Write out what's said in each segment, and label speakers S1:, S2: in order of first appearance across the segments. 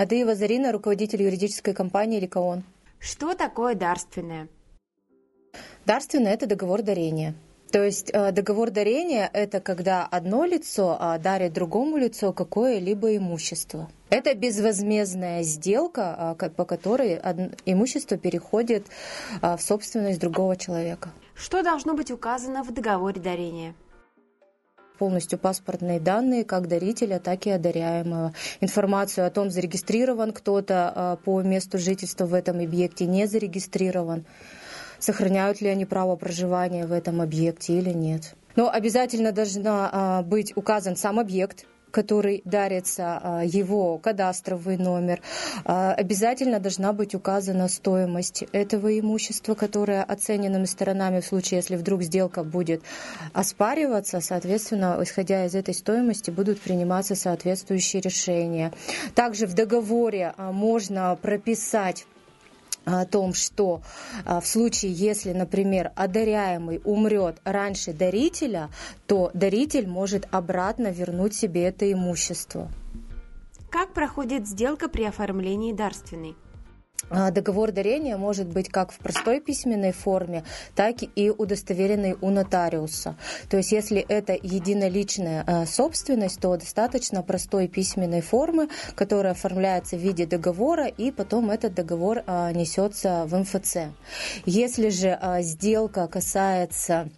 S1: Адыева Зарина, руководитель юридической компании «Ликаон».
S2: Что такое дарственное?
S1: Дарственное – это договор дарения. То есть э, договор дарения – это когда одно лицо а, дарит другому лицу какое-либо имущество. Это безвозмездная сделка, а, по которой имущество переходит а, в собственность другого человека.
S2: Что должно быть указано в договоре дарения?
S1: Полностью паспортные данные как дарителя, так и одаряемого. Информацию о том, зарегистрирован кто-то по месту жительства в этом объекте, не зарегистрирован сохраняют ли они право проживания в этом объекте или нет. Но обязательно должна а, быть указан сам объект, который дарится, а, его кадастровый номер. А, обязательно должна быть указана стоимость этого имущества, которое оцененными сторонами в случае, если вдруг сделка будет оспариваться, соответственно, исходя из этой стоимости, будут приниматься соответствующие решения. Также в договоре можно прописать о том, что а, в случае, если, например, одаряемый умрет раньше дарителя, то даритель может обратно вернуть себе это имущество.
S2: Как проходит сделка при оформлении дарственной?
S1: А, договор дарения может быть как в простой письменной форме, так и удостоверенный у нотариуса. То есть, если это единоличная а, собственность, то достаточно простой письменной формы, которая оформляется в виде договора, и потом этот договор а, несется в МФЦ. Если же сделка касается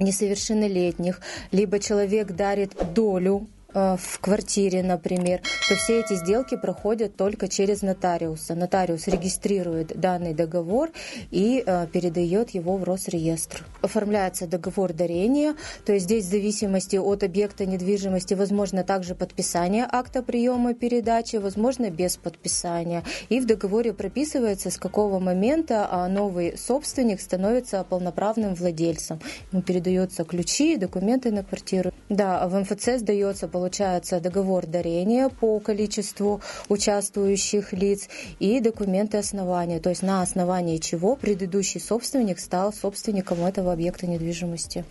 S1: несовершеннолетних, либо человек дарит долю в квартире, например, то все эти сделки проходят только через нотариуса. Нотариус регистрирует данный договор и э, передает его в Росреестр. Оформляется договор дарения, то есть здесь в зависимости от объекта недвижимости возможно также подписание акта приема передачи, возможно без подписания. И в договоре прописывается, с какого момента а, новый собственник становится полноправным владельцем. Ему передаются ключи документы на квартиру. Да, в МФЦ сдается получается договор дарения по количеству участвующих лиц и документы основания, то есть на основании чего предыдущий собственник стал собственником этого объекта недвижимости.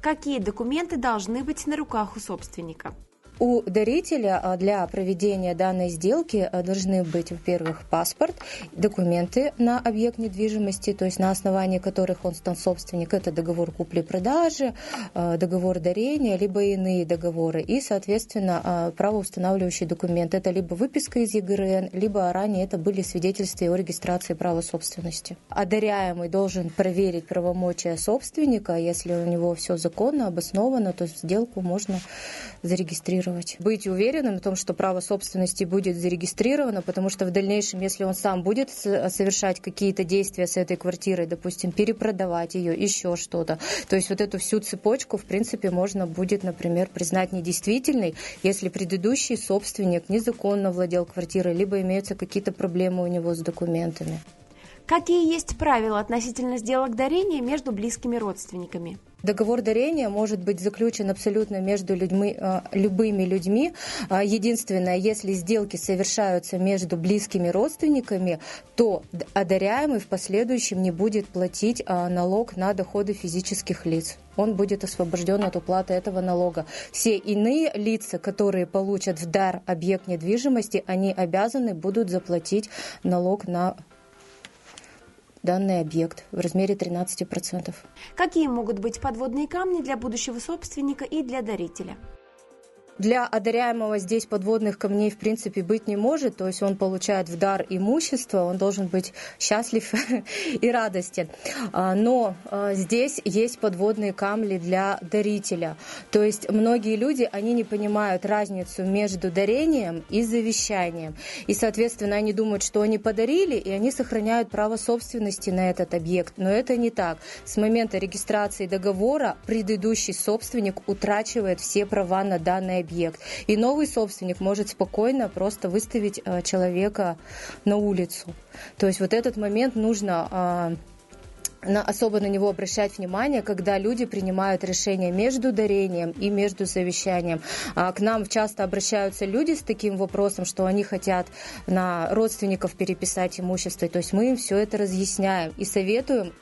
S2: Какие документы должны быть на руках у собственника?
S1: У дарителя а, для проведения данной сделки а, должны быть, во-первых, паспорт, документы на объект недвижимости, то есть на основании которых он стал собственник. Это договор купли-продажи, а, договор дарения, либо иные договоры. И, соответственно, правоустанавливающий документ. Это либо выписка из ЕГРН, либо ранее это были свидетельства о регистрации права собственности. Одаряемый должен проверить правомочия собственника. Если у него все законно, обосновано, то сделку можно зарегистрировать зарегистрировать. Быть уверенным в том, что право собственности будет зарегистрировано, потому что в дальнейшем, если он сам будет совершать какие-то действия с этой квартирой, допустим, перепродавать ее, еще что-то, то есть вот эту всю цепочку, в принципе, можно будет, например, признать недействительной, если предыдущий собственник незаконно владел квартирой, либо имеются какие-то проблемы у него с документами.
S2: Какие есть правила относительно сделок дарения между близкими родственниками?
S1: Договор дарения может быть заключен абсолютно между людьми, э, любыми людьми. А, единственное, если сделки совершаются между близкими родственниками, то одаряемый в последующем не будет платить а, налог на доходы физических лиц. Он будет освобожден от уплаты этого налога. Все иные лица, которые получат в дар объект недвижимости, они обязаны будут заплатить налог на данный объект в размере 13%.
S2: Какие могут быть подводные камни для будущего собственника и для дарителя?
S1: Для одаряемого здесь подводных камней в принципе быть не может, то есть он получает в дар имущество, он должен быть счастлив и радостен. А, но а, здесь есть подводные камни для дарителя. То есть многие люди, они не понимают разницу между дарением и завещанием. И, соответственно, они думают, что они подарили, и они сохраняют право собственности на этот объект. Но это не так. С момента регистрации договора предыдущий собственник утрачивает все права на данный объект объект. И новый собственник может спокойно просто выставить э, человека на улицу. То есть вот этот момент нужно а, на, особо на него обращать внимание, когда люди принимают решения между дарением и между завещанием. А к нам часто обращаются люди с таким вопросом, что они хотят на родственников переписать имущество. То есть мы им все это разъясняем и советуем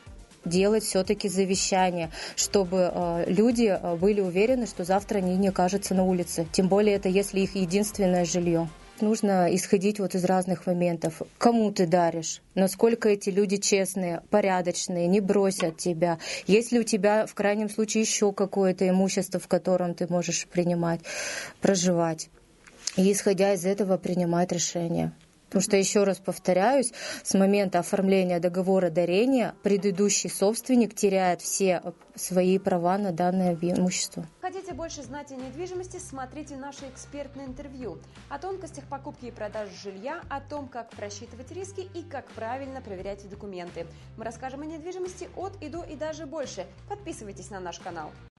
S1: делать все-таки завещание, чтобы э, люди э, были уверены, что завтра они не окажутся на улице. Тем более это если их единственное жилье. нужно исходить вот из разных моментов. Кому ты даришь? Насколько эти люди честные, порядочные, не бросят тебя? Есть ли у тебя в крайнем случае еще какое-то имущество, в котором ты можешь принимать, проживать? И исходя из этого принимать решение. Потому что, еще раз повторяюсь, с момента оформления договора дарения предыдущий собственник теряет все свои права на данное имущество.
S2: Хотите больше знать о недвижимости, смотрите наше экспертное интервью о тонкостях покупки и продажи жилья, о том, как просчитывать риски и как правильно проверять документы. Мы расскажем о недвижимости от и до и даже больше. Подписывайтесь на наш канал.